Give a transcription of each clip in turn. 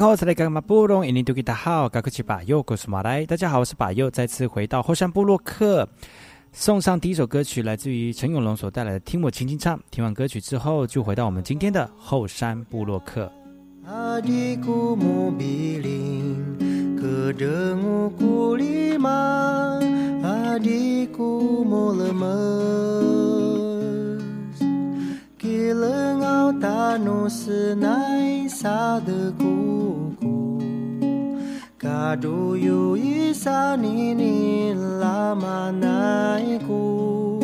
好，再来干嘛？布隆，印尼多吉达好，高克奇巴右，我是马来。大家好，我是巴右，再次回到后山部落克，送上第一首歌曲，来自于陈永龙所带来的《听我轻轻唱》。听完歌曲之后，就回到我们今天的后山部落铁了奥达诺斯奈萨的姑姑，嘎杜有伊萨尼尼拉玛奈姑，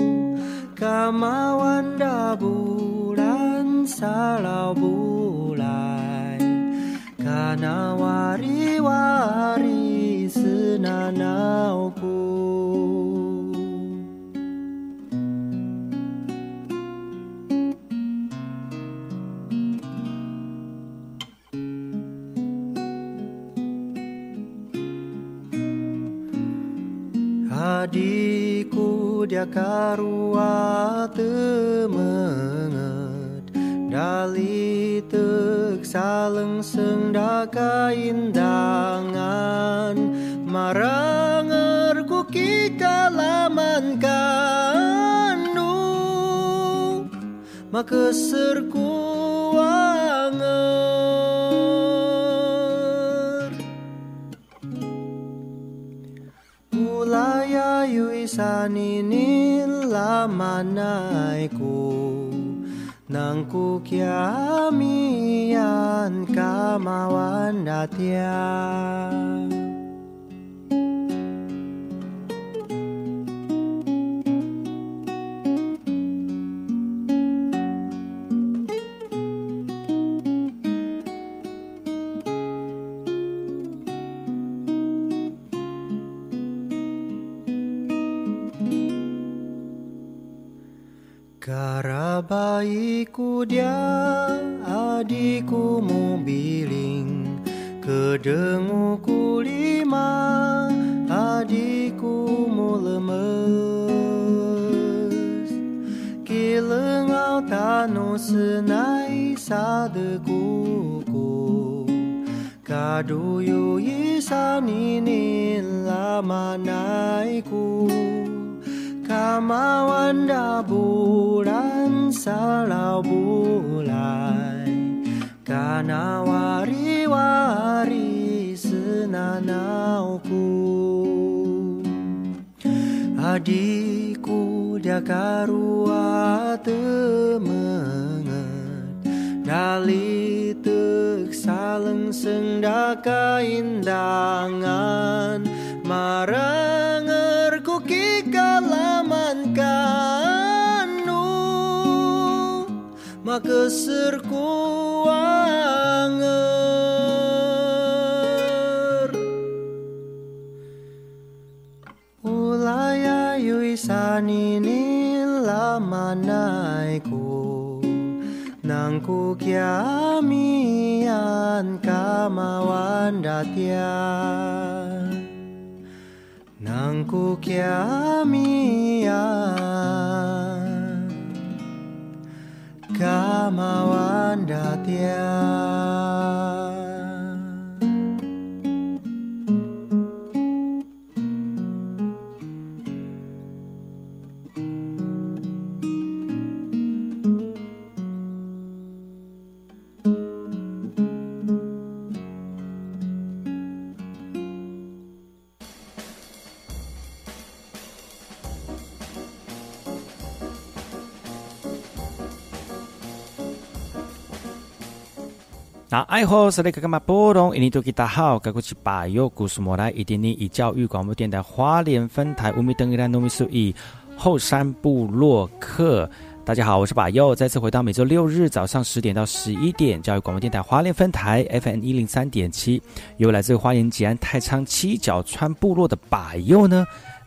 嘎玛万达布兰萨老布来，嘎那瓦里瓦里斯那那姑。姑爹卡鲁阿特门达里特萨冷圣达卡因 kamanaiku Nangku kiamian kamawan datian 花わりわり砂 nauku adikku dia karua temengen dali tek saleng sendaka indangan. Marangerku kikalaman kanu makeserku Tuhan inilah nang Nangku kiamian kamawan datia Nangku kiamian kamawan datia 那爱好是那个干嘛波动？印尼多吉大好，该过去把右故事莫来，一点点以教育广播电台花莲分台五米登一兰农米数一后山部落客。大家好，我是把右，再次回到每周六日早上十点到十一点，教育广播电台华联分台 FM 一零三点七，由来自花莲吉安太仓七角川部落的把右呢。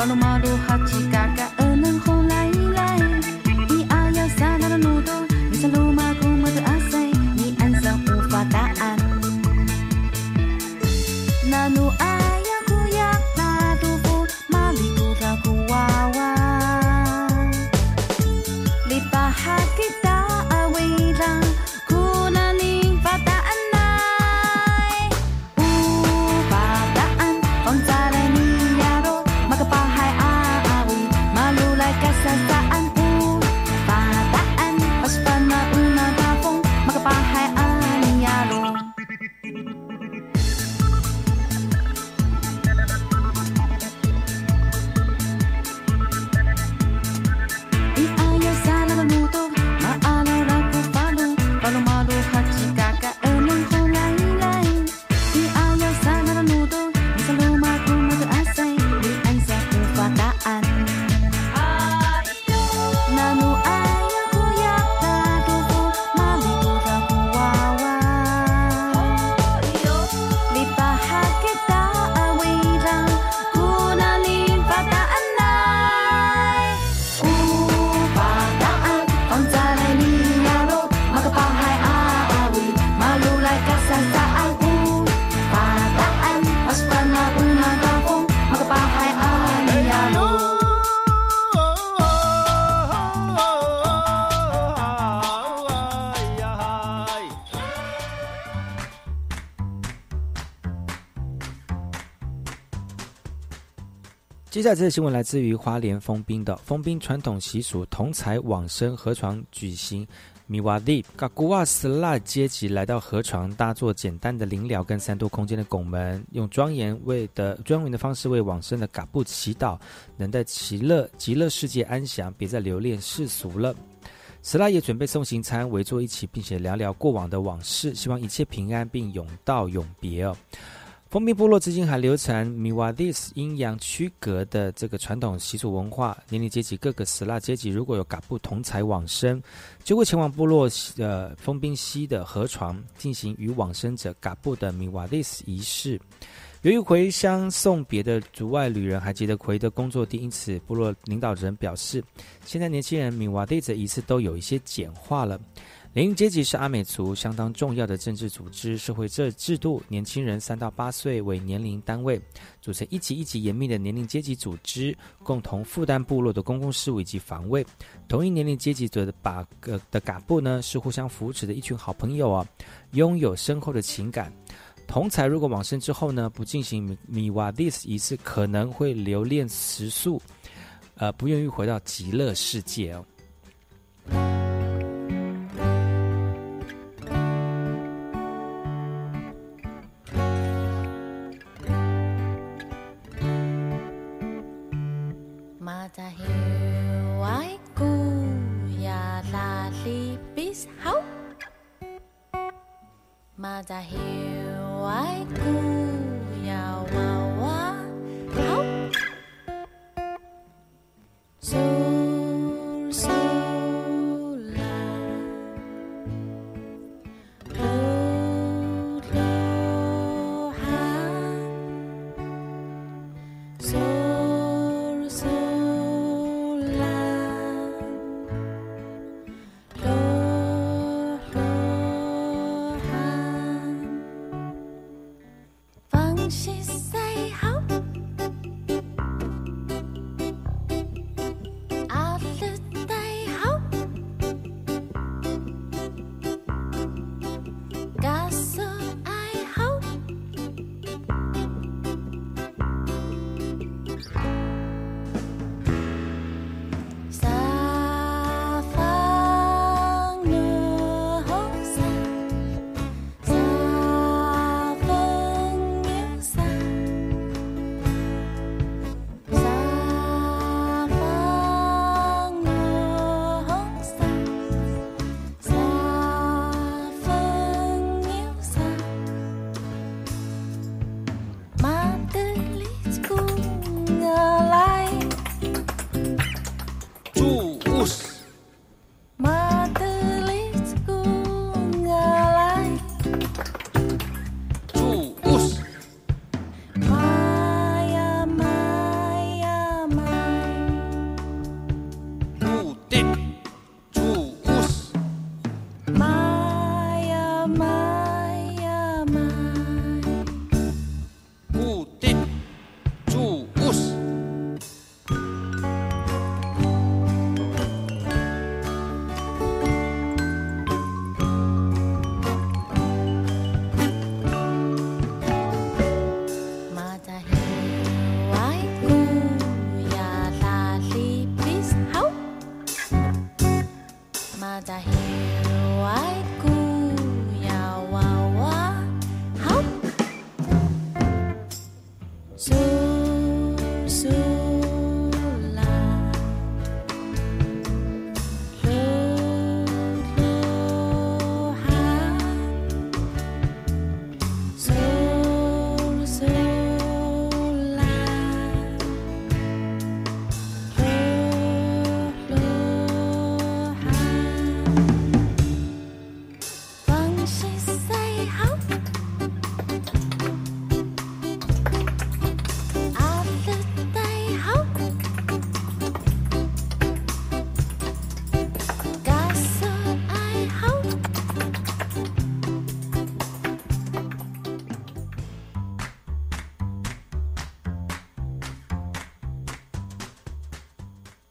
palomar. 接下来这个新闻来自于花莲封冰的封冰传统习俗，同才往生河床举行米瓦蒂嘎古瓦斯拉阶级来到河床，搭座简单的灵寮跟三度空间的拱门，用庄严为的庄严的方式为往生的嘎布祈祷，能在极乐极乐世界安详，别再留恋世俗了。斯拉也准备送行餐，围坐一起，并且聊聊过往的往事，希望一切平安，并永到永别哦。封闭部落至今还流传米瓦蒂斯阴阳区隔的这个传统习俗文化。年龄阶级各个死拉阶级如果有嘎布同财往生，就会前往部落呃封冰溪的河床进行与往生者嘎布的米瓦蒂斯仪式。由于回乡送别的族外旅人还记得奎的工作地，因此部落领导人表示，现在年轻人米瓦蒂斯仪式都有一些简化了。年龄阶级是阿美族相当重要的政治组织，社会制制度，年轻人三到八岁为年龄单位，组成一级一级严密的年龄阶级组织，共同负担部落的公共事务以及防卫。同一年龄阶级的把的嘎布呢，是互相扶持的一群好朋友啊，拥有深厚的情感。同才如果往生之后呢，不进行米瓦迪斯仪式，可能会留恋食宿，呃，不愿意回到极乐世界哦。i hear I go.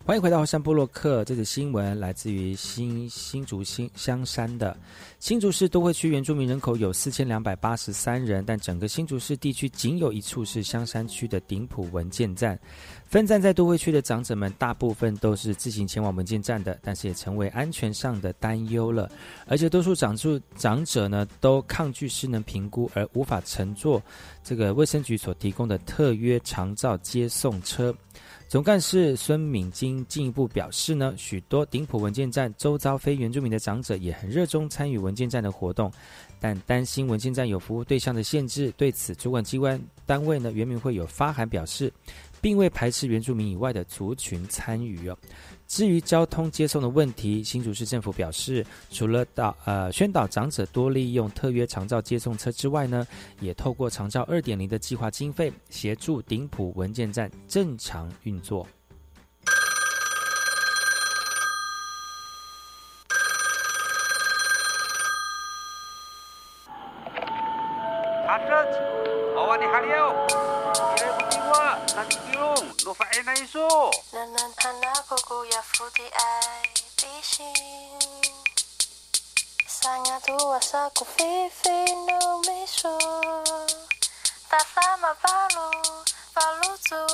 欢迎回到山波洛克。这则新闻来自于新新竹新香山的新竹市都会区原住民人口有四千两百八十三人，但整个新竹市地区仅有一处是香山区的顶埔文件站。分站在都会区的长者们，大部分都是自行前往文件站的，但是也成为安全上的担忧了。而且多数长住长者呢，都抗拒失能评估，而无法乘坐这个卫生局所提供的特约长照接送车。总干事孙敏金进一步表示呢，许多顶埔文件站周遭非原住民的长者也很热衷参与文件站的活动，但担心文件站有服务对象的限制，对此主管机关单位呢，原民会有发函表示，并未排斥原住民以外的族群参与哦。至于交通接送的问题，新竹市政府表示，除了导呃宣导长者多利用特约长照接送车之外呢，也透过长照二点零的计划经费，协助顶埔文件站正常运作。白内说。暖暖盼那姑姑要富的爱比心，三亚土瓦萨古菲菲浓眉梳，大萨玛巴鲁巴鲁祖。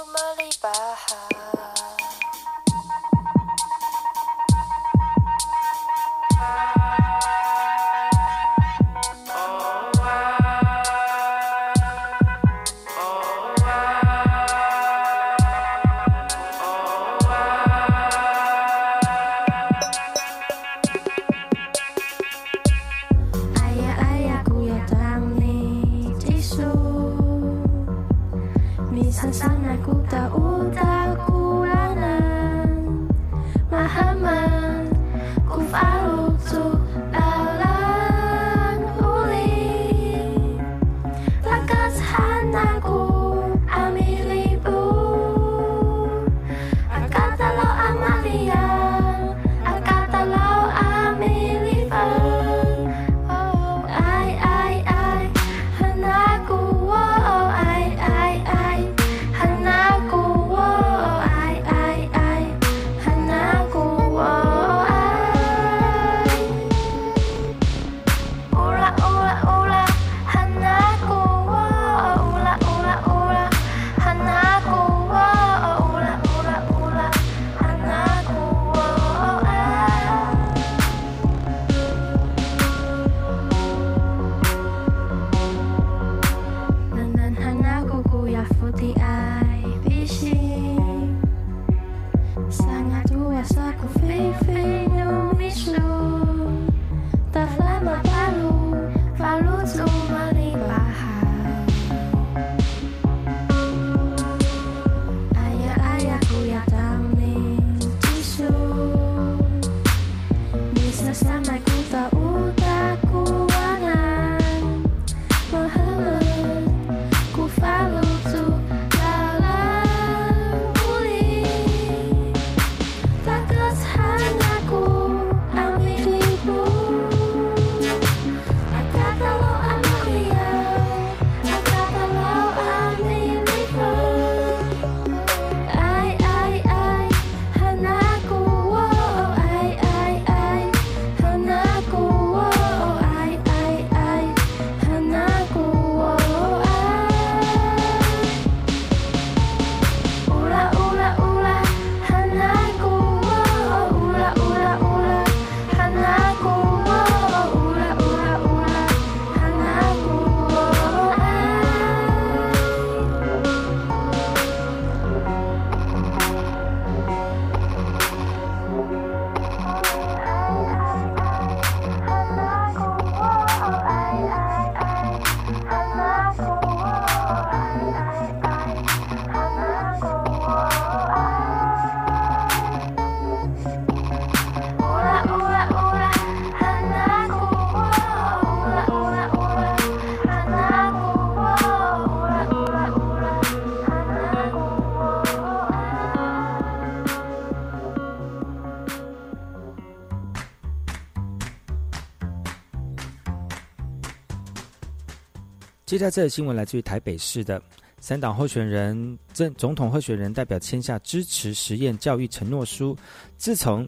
接下这则新闻来自于台北市的三党候选人政总统候选人代表签下支持实验教育承诺书。自从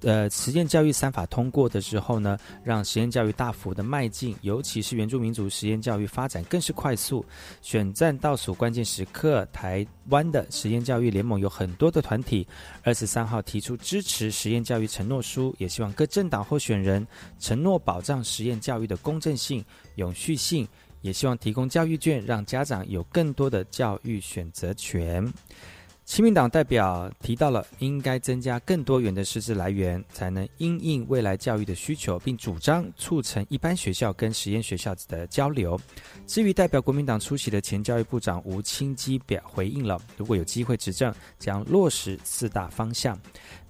呃，实验教育三法通过的时候呢，让实验教育大幅的迈进，尤其是原住民族实验教育发展更是快速。选战倒数关键时刻，台湾的实验教育联盟有很多的团体，二十三号提出支持实验教育承诺书，也希望各政党候选人承诺保障实验教育的公正性、永续性，也希望提供教育券，让家长有更多的教育选择权。亲民党代表提到了应该增加更多元的师资来源，才能因应未来教育的需求，并主张促成一般学校跟实验学校的交流。至于代表国民党出席的前教育部长吴清基表回应了，如果有机会执政，将落实四大方向。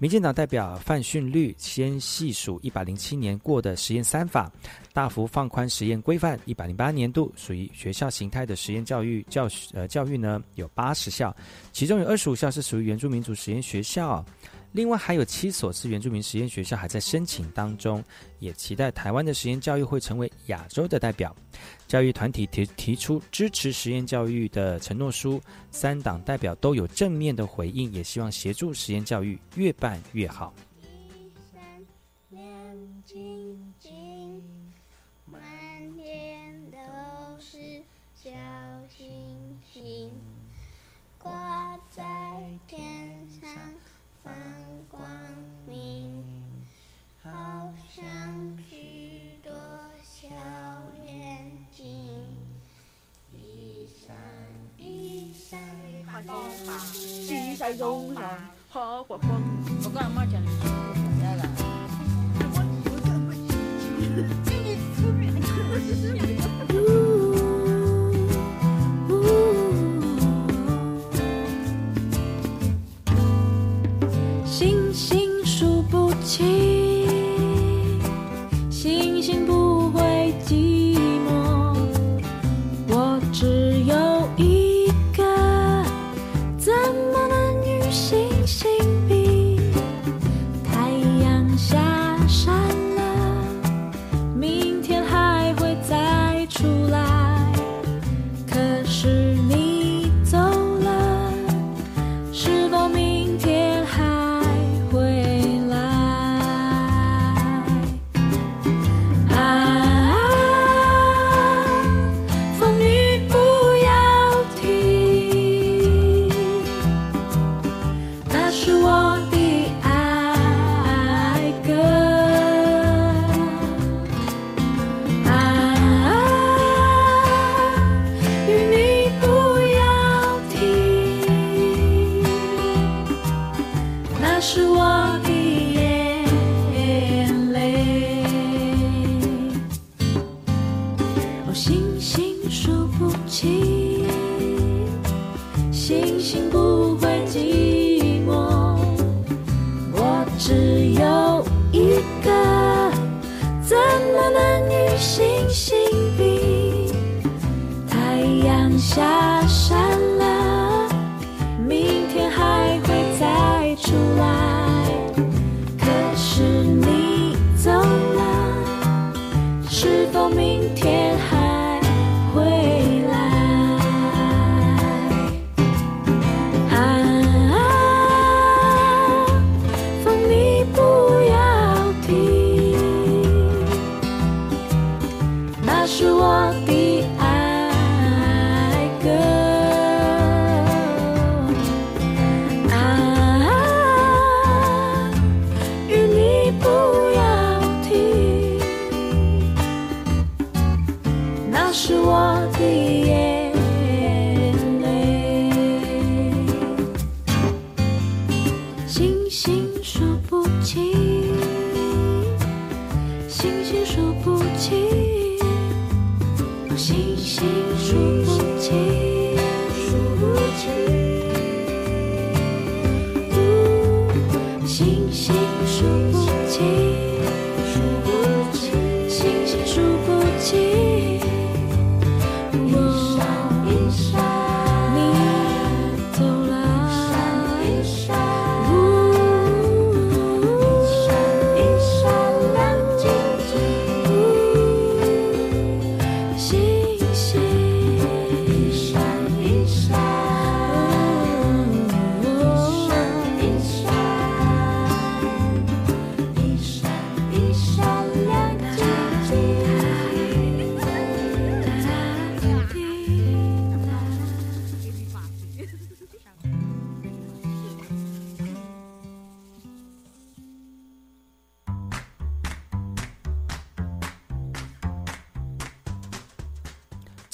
民进党代表范训律先细数一百零七年过的实验三法，大幅放宽实验规范。一百零八年度属于学校形态的实验教育教呃教育呢，有八十校，其中有二十五校是属于原住民族实验学校。另外还有七所次原住民实验学校还在申请当中，也期待台湾的实验教育会成为亚洲的代表。教育团体提提出支持实验教育的承诺书，三党代表都有正面的回应，也希望协助实验教育越办越好。西山上好火风。我跟阿妈讲，来了。星星数不清，星星不会寂山。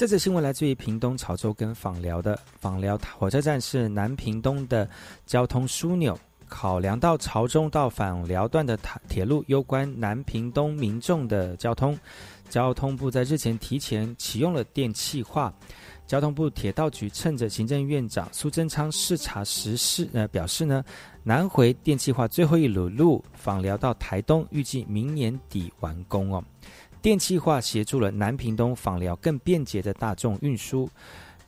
这新闻来自于屏东潮州跟访寮的访寮火车站是南屏东的交通枢纽。考量到潮中到访寮段的铁铁路攸关南屏东民众的交通，交通部在日前提前启用了电气化。交通部铁道局趁着行政院长苏贞昌视察时事，呃，表示呢，南回电气化最后一路路访寮到台东，预计明年底完工哦。电气化协助了南屏东访寮更便捷的大众运输。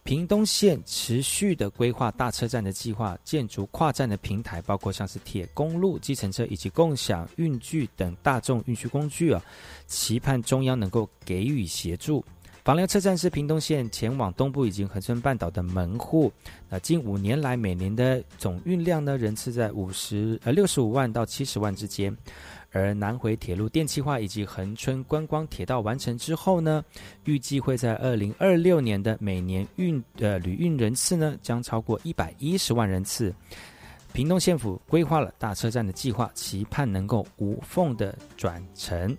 屏东县持续的规划大车站的计划，建筑跨站的平台，包括像是铁公路、计程车以及共享运具等大众运输工具啊，期盼中央能够给予协助。访寮车站是屏东县前往东部以及恒春半岛的门户。那近五年来，每年的总运量呢，人次在五十呃六十五万到七十万之间。而南回铁路电气化以及恒春观光铁道完成之后呢，预计会在二零二六年的每年运呃旅运人次呢，将超过一百一十万人次。屏东县府规划了大车站的计划，期盼能够无缝的转乘。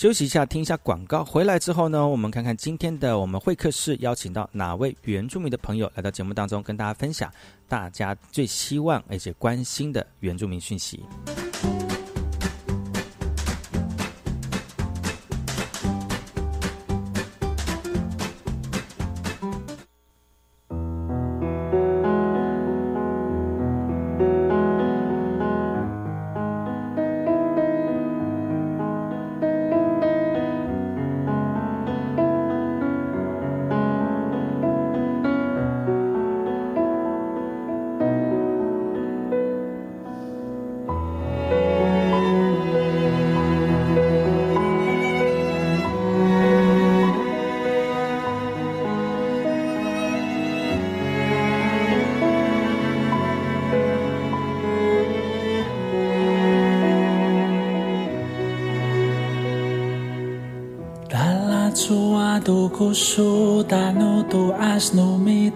休息一下，听一下广告。回来之后呢，我们看看今天的我们会客室邀请到哪位原住民的朋友来到节目当中，跟大家分享大家最希望而且关心的原住民讯息。as no me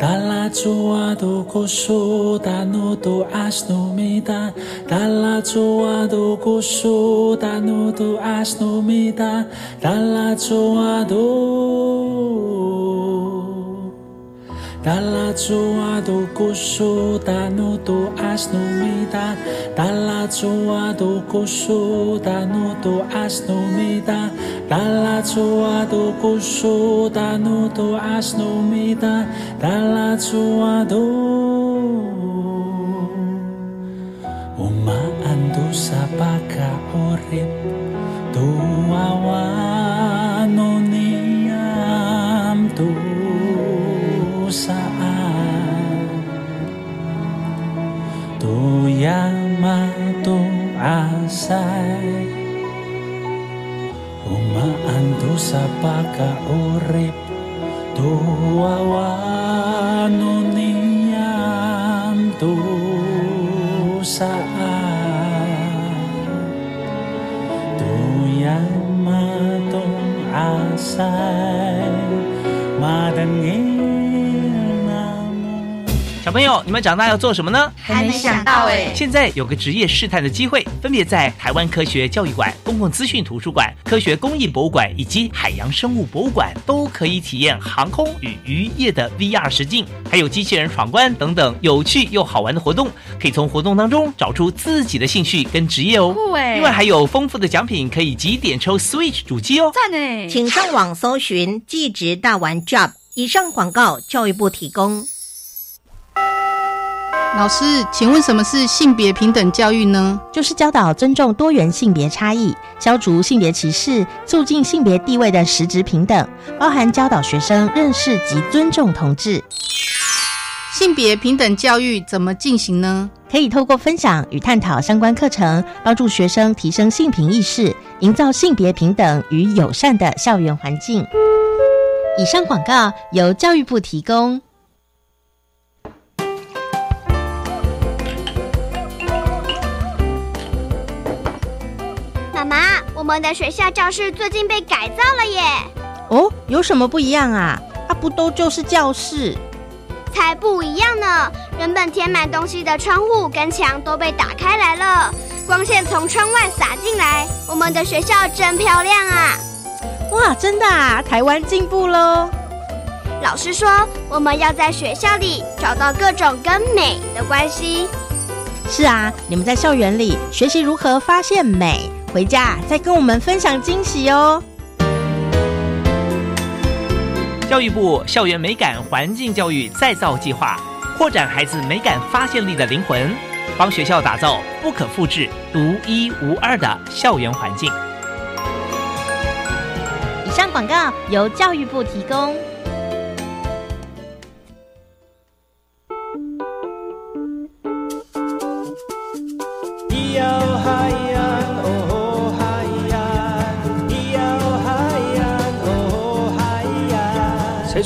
dalla tua do coso da no do as no dalla tua do coso da no do as no dalla tua do dalla tua do da no no dalla tsoado koso dano to asnomeda dala kusu koso dano to asnomeda dala tsoado umaando sa pagkaorip tuawano niyam tu saan tuyang asay Umaanto sa pagkaurip Tuwawano niyam tu sa Tuyang matong asay Madangin 小朋友，你们长大要做什么呢？还没想到哎。现在有个职业试探的机会，分别在台湾科学教育馆、公共资讯图书馆、科学工艺博物馆以及海洋生物博物馆，都可以体验航空与渔业的 VR 实境，还有机器人闯关等等有趣又好玩的活动，可以从活动当中找出自己的兴趣跟职业哦。酷哎另外还有丰富的奖品，可以几点抽 Switch 主机哦。赞哎！请上网搜寻“技职大玩 Job”。以上广告，教育部提供。老师，请问什么是性别平等教育呢？就是教导尊重多元性别差异，消除性别歧视，促进性别地位的实质平等，包含教导学生认识及尊重同志。性别平等教育怎么进行呢？可以透过分享与探讨相关课程，帮助学生提升性平意识，营造性别平等与友善的校园环境。以上广告由教育部提供。们的学校教室最近被改造了耶！哦，有什么不一样啊？啊，不都就是教室？才不一样呢！原本填满东西的窗户跟墙都被打开来了，光线从窗外洒进来。我们的学校真漂亮啊！哇，真的啊！台湾进步喽！老师说，我们要在学校里找到各种跟美的关系。是啊，你们在校园里学习如何发现美，回家再跟我们分享惊喜哦。教育部校园美感环境教育再造计划，扩展孩子美感发现力的灵魂，帮学校打造不可复制、独一无二的校园环境。以上广告由教育部提供。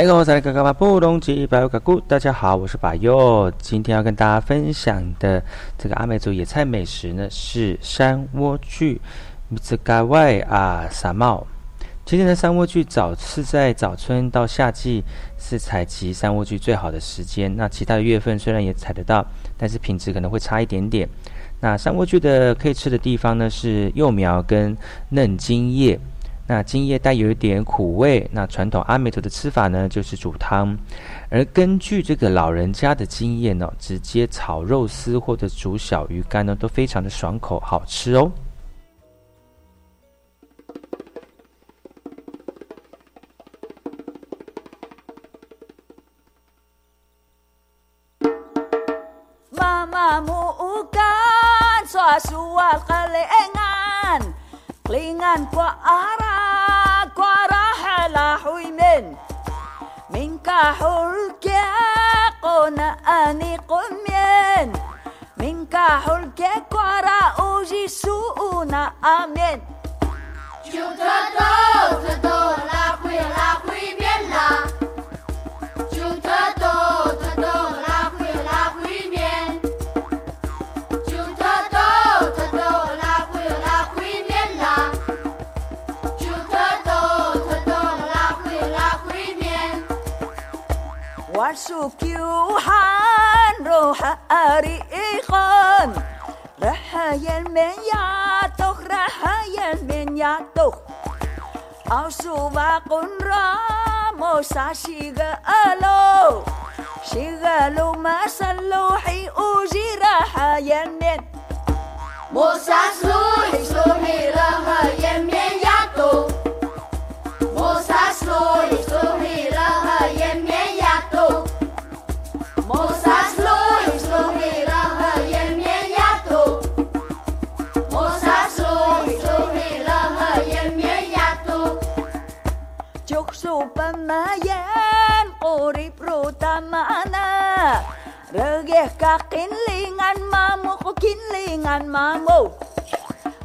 嗨，各位在嘎嘎巴布隆吉巴尤嘎古，大家好，我是巴佑。今天要跟大家分享的这个阿美族野菜美食呢，是山莴苣，米兹嘎外啊撒茂。今年的山莴苣早是在早春到夏季是采集山莴苣最好的时间。那其他的月份虽然也采得到，但是品质可能会差一点点。那山莴苣的可以吃的地方呢，是幼苗跟嫩茎叶。那茎叶带有一点苦味，那传统阿美族的吃法呢，就是煮汤。而根据这个老人家的经验呢，直接炒肉丝或者煮小鱼干呢，都非常的爽口好吃哦。妈妈木 kan suasual kalengan Lingan kwa ara kwa rahala huimen Minka hulke kona ani kumyen Minka hulke kwa ra uji suuna amen. Yo trato, شوكي وحنروح أريقان رحايا المنياتوخ رحايا المنياتوخ أوسو باقون رامو ساشيغا ألو. شغالو ما سلوحي أوجي رحايا المن موسى سلوحي سلوحي رحايا المن Senayan urip rutamana Regeh kakinlingan mamu kukinlingan mamu.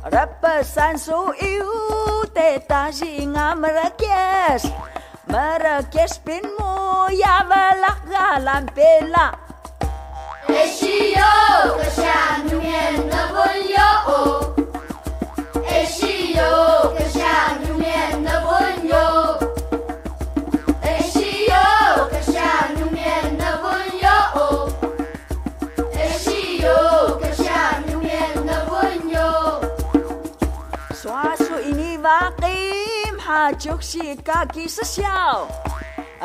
Repesan su iu teta singa merekes. Merekes pinmu ya belak galam pela. Eshiyo keshanungen nabulyo Eshiyo keshanungen nabulyo cavaquim hachukshi kakisasyaw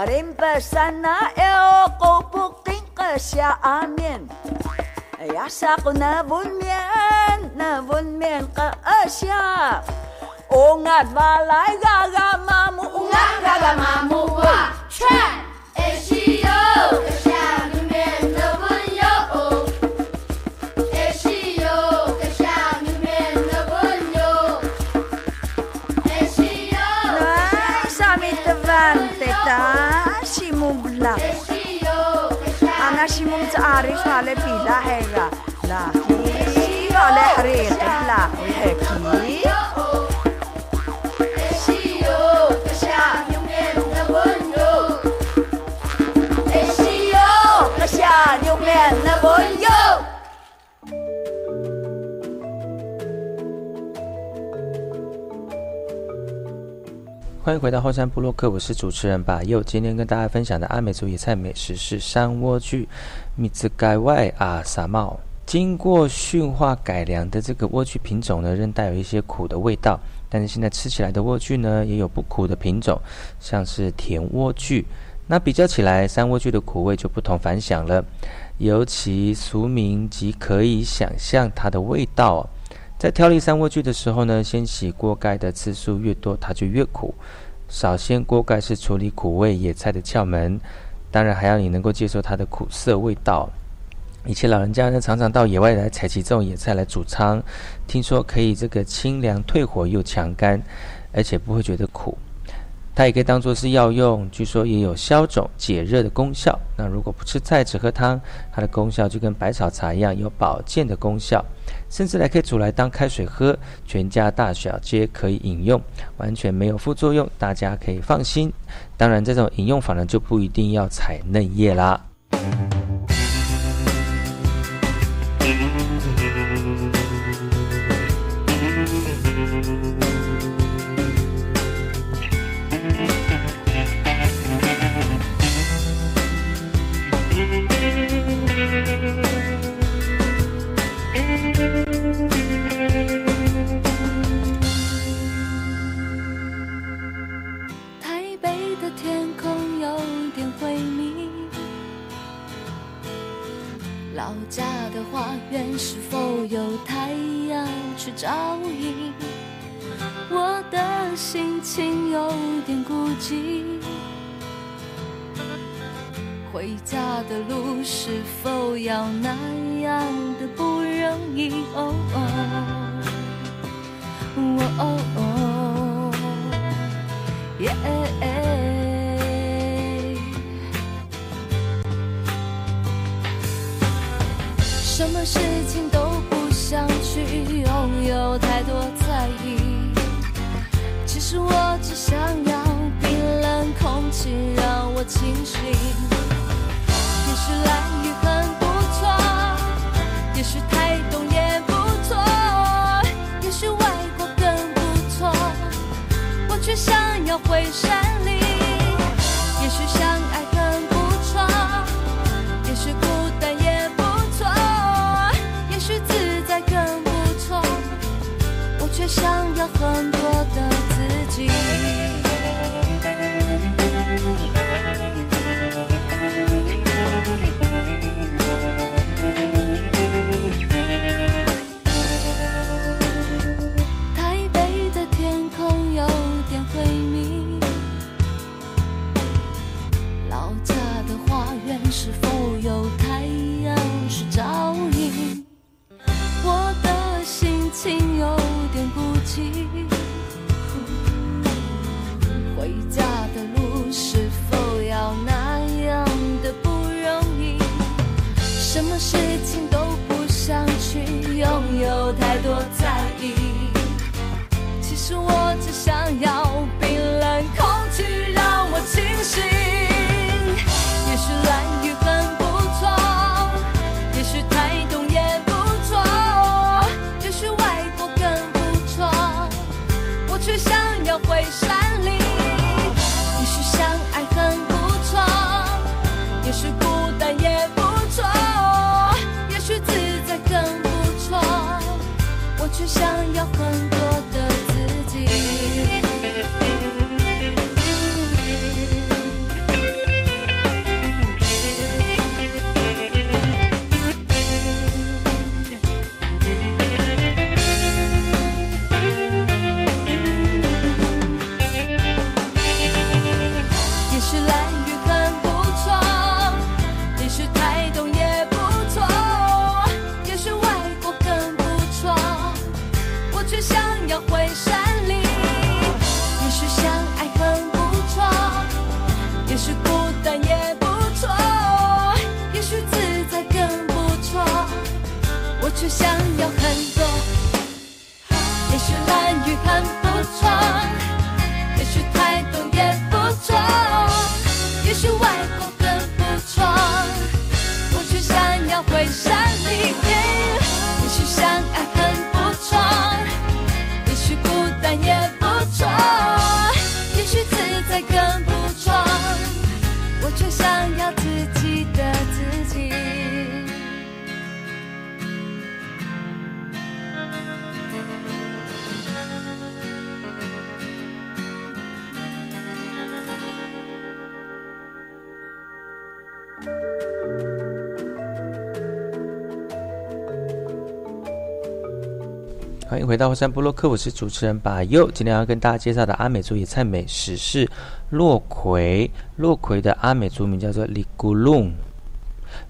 rimpasana eokopukin kasya amin. Yasak na bulmien na bulmien ka asya ungat balay gagamamu ungat gagamamu wa chan متعارف على بلا حاجة لا حكي ولا حريق لا حكي 欢迎回到后山部落客，我是主持人把佑。今天跟大家分享的阿美族野菜美食是山莴苣，米兹盖外啊撒帽。经过驯化改良的这个莴苣品种呢，仍带有一些苦的味道。但是现在吃起来的莴苣呢，也有不苦的品种，像是甜莴苣。那比较起来，山莴苣的苦味就不同凡响了。尤其俗名即可以想象它的味道。在调理山莴苣的时候呢，先洗锅盖的次数越多，它就越苦。首先锅盖是处理苦味野菜的窍门，当然还要你能够接受它的苦涩味道。以前老人家呢，常常到野外来采集这种野菜来煮汤，听说可以这个清凉退火又强肝，而且不会觉得苦。它也可以当做是药用，据说也有消肿解热的功效。那如果不吃菜只喝汤，它的功效就跟百草茶一样，有保健的功效，甚至还可以煮来当开水喝，全家大小皆可以饮用，完全没有副作用，大家可以放心。当然，这种饮用法呢，就不一定要采嫩叶啦。窗回到火山部落克，我是主持人把佑。今天要跟大家介绍的阿美族野菜美食是落葵。落葵的阿美族名叫做里古隆。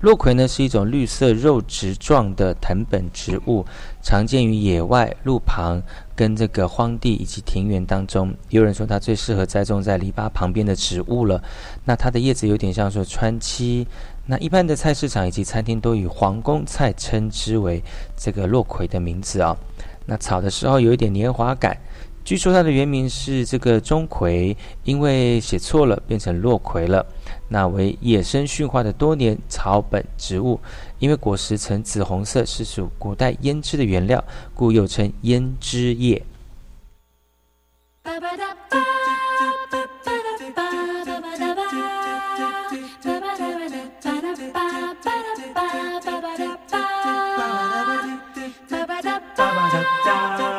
落葵呢是一种绿色肉植状的藤本植物，常见于野外、路旁、跟这个荒地以及庭园当中。有人说它最适合栽种在篱笆旁边的植物了。那它的叶子有点像说川七。那一般的菜市场以及餐厅都以皇宫菜称之为这个落葵的名字啊、那炒的时候有一点年华感。据说它的原名是这个钟馗，因为写错了变成落葵了。那为野生驯化的多年草本植物，因为果实呈紫红色，是属古代胭脂的原料，故又称胭脂叶。da, da.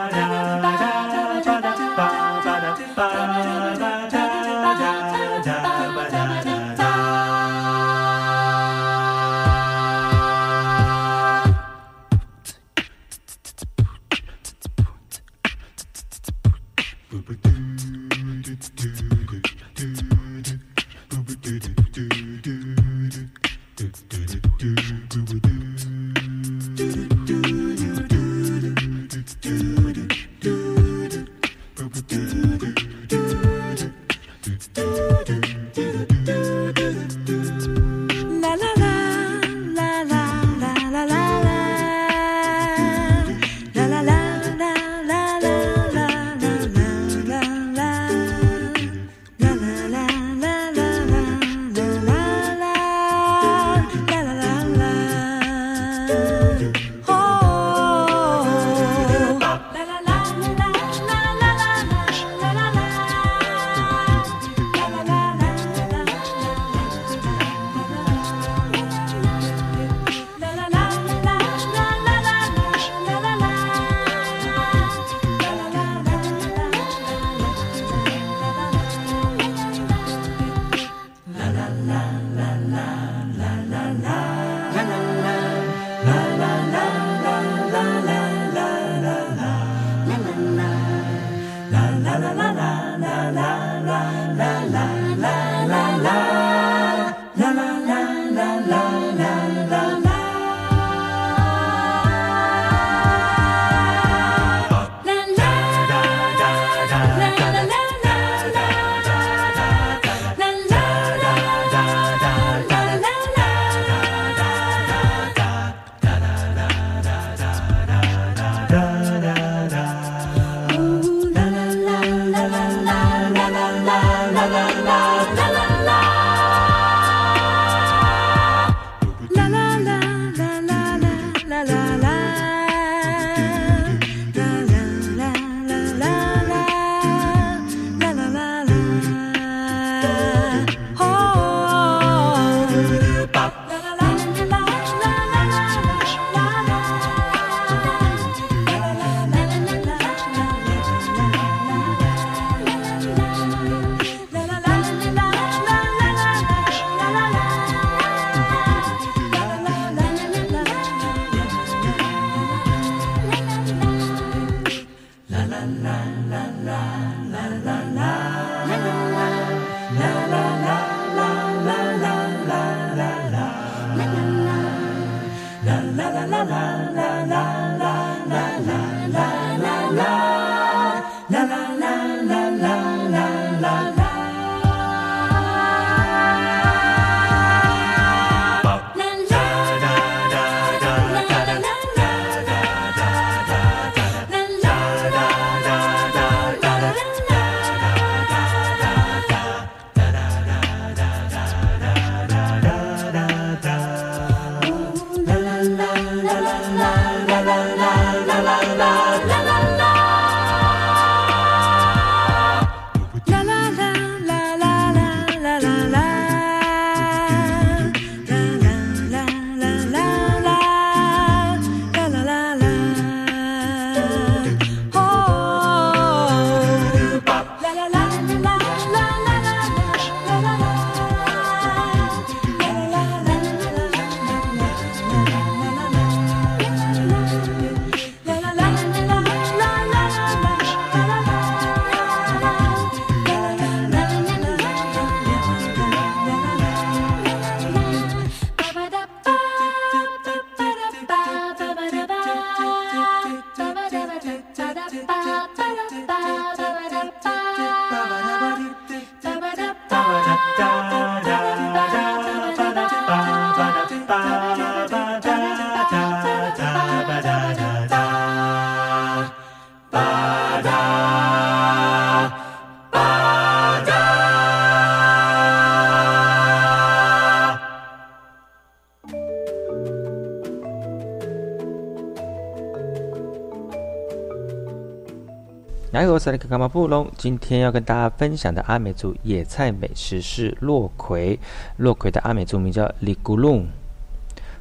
来，我是那个干嘛布隆。今天要跟大家分享的阿美族野菜美食是落葵。落葵的阿美族名叫里古隆。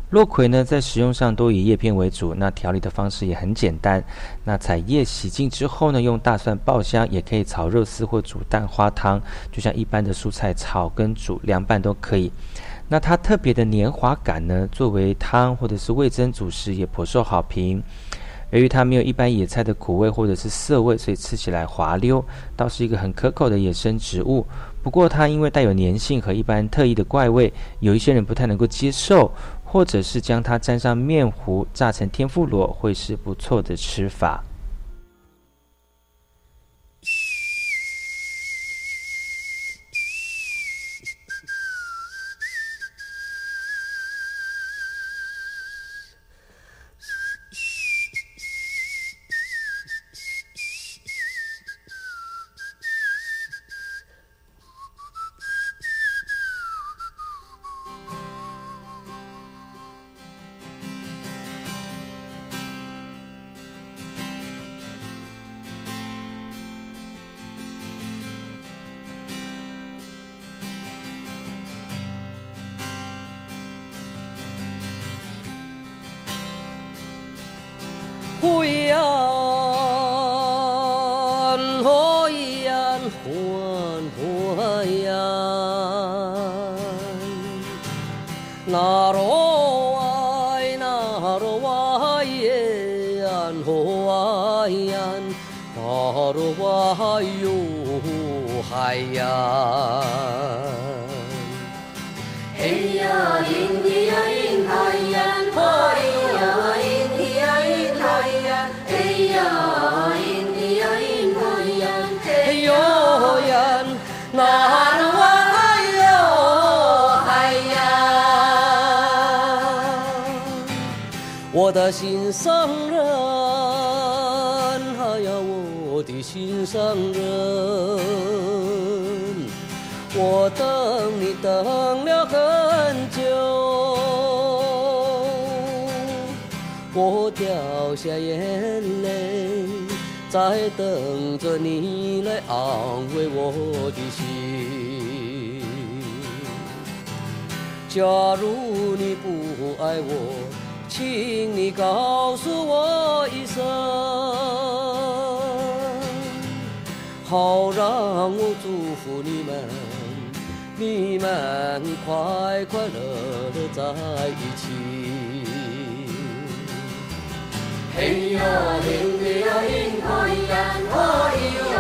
落葵呢，在食用上都以叶片为主，那调理的方式也很简单。那采叶洗净之后呢，用大蒜爆香，也可以炒肉丝或煮蛋花汤，就像一般的蔬菜炒跟煮凉拌都可以。那它特别的黏滑感呢，作为汤或者是味增主食也颇受好评。由于它没有一般野菜的苦味或者是涩味，所以吃起来滑溜，倒是一个很可口的野生植物。不过它因为带有粘性和一般特异的怪味，有一些人不太能够接受，或者是将它沾上面糊炸成天妇罗，会是不错的吃法。我的心上人，哎呀，我的心上人，我掉下眼泪，在等着你来安慰我的心。假如你不爱我，请你告诉我一声，好让我祝福你们，你们快快乐乐在一起。嘿呀，咿咿呀咿海雁，嘿呀，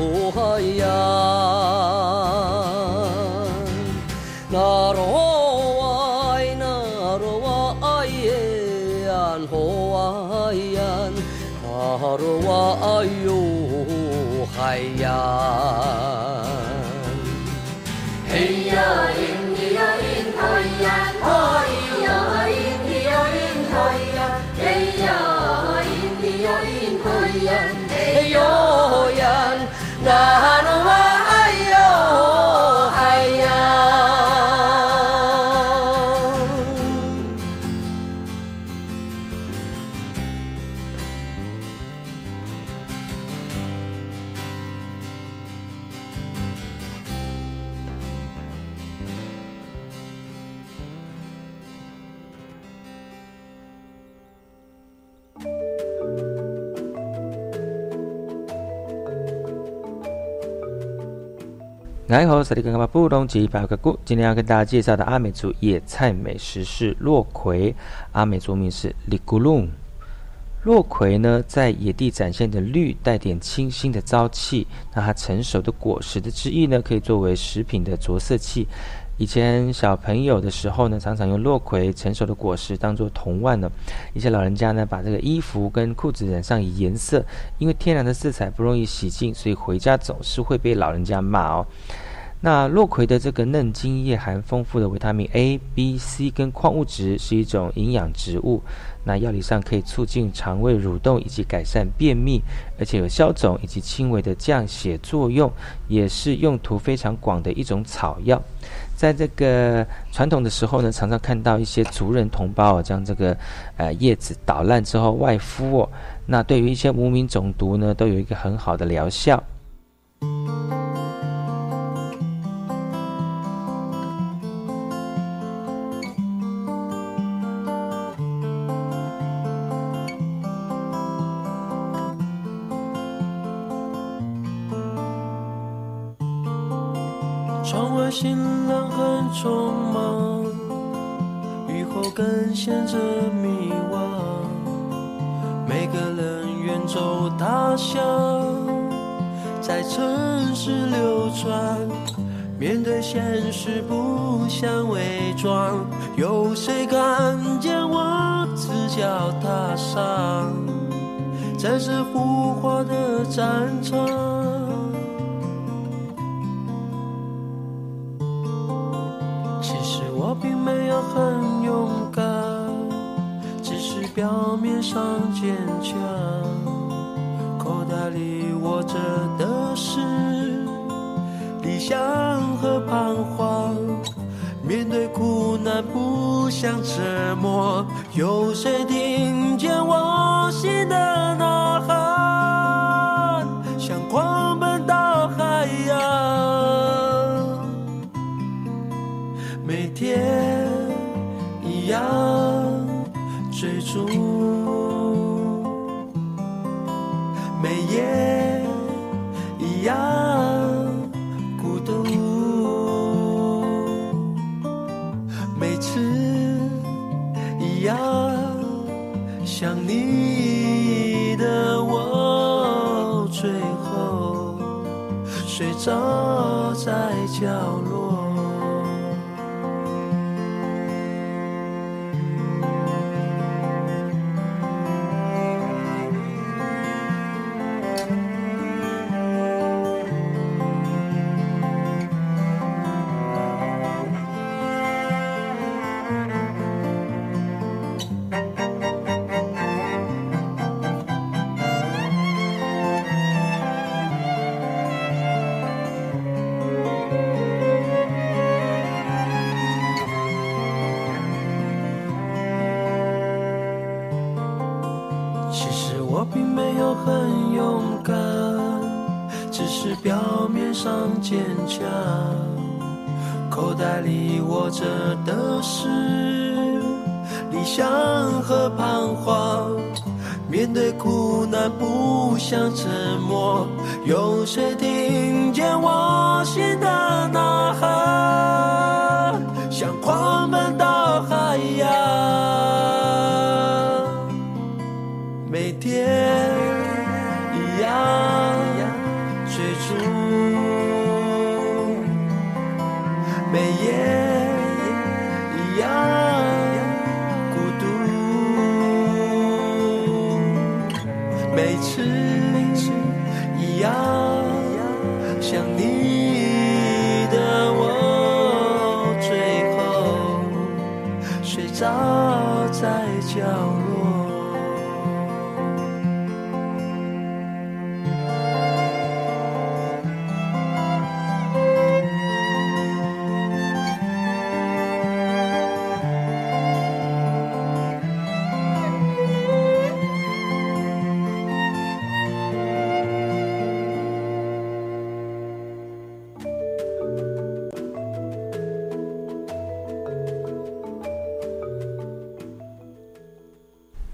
不一样。那罗哇哎，罗哇哎耶，安好哇呀，罗哇哎，呀。来好，萨利格卡巴布隆吉巴格古，今天要跟大家介绍的阿美族野菜美食是洛葵，阿美族名是里古隆。落葵呢，在野地展现的绿，带点清新的朝气。那它成熟的果实的汁液呢，可以作为食品的着色器。以前小朋友的时候呢，常常用落葵成熟的果实当做铜腕呢。一些老人家呢，把这个衣服跟裤子染上颜色，因为天然的色彩不容易洗净，所以回家总是会被老人家骂哦。那落葵的这个嫩茎叶含丰富的维他命 A、B、C 跟矿物质，是一种营养植物。那药理上可以促进肠胃蠕动以及改善便秘，而且有消肿以及轻微的降血作用，也是用途非常广的一种草药。在这个传统的时候呢，常常看到一些族人同胞，将这个呃叶子捣烂之后外敷哦。那对于一些无名肿毒呢，都有一个很好的疗效。匆忙，雨后更显着迷惘。每个人远走他乡，在城市流转。面对现实不想伪装，有谁看见我赤脚踏上战士浮华的战场？表面上坚强。口袋里握着的是理想和彷徨。面对苦难不想折磨，有谁睡着在角落。坚强。口袋里握着的是理想和彷徨。面对苦难不想沉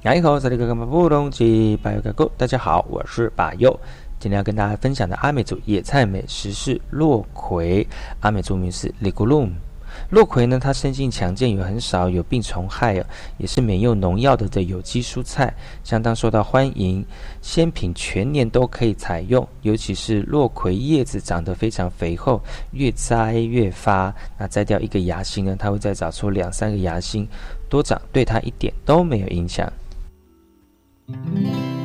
你好，这里是格马布隆吉巴友格古，大家好，我是巴佑。今天要跟大家分享的阿美族野菜美食是落葵，阿美族名是 ligulum。落葵呢，它生性强健，有很少有病虫害啊，也是免用农药的的有机蔬菜，相当受到欢迎。鲜品全年都可以采用，尤其是落葵叶子长得非常肥厚，越摘越发。那摘掉一个芽心呢，它会再长出两三个芽心，多长对它一点都没有影响。Música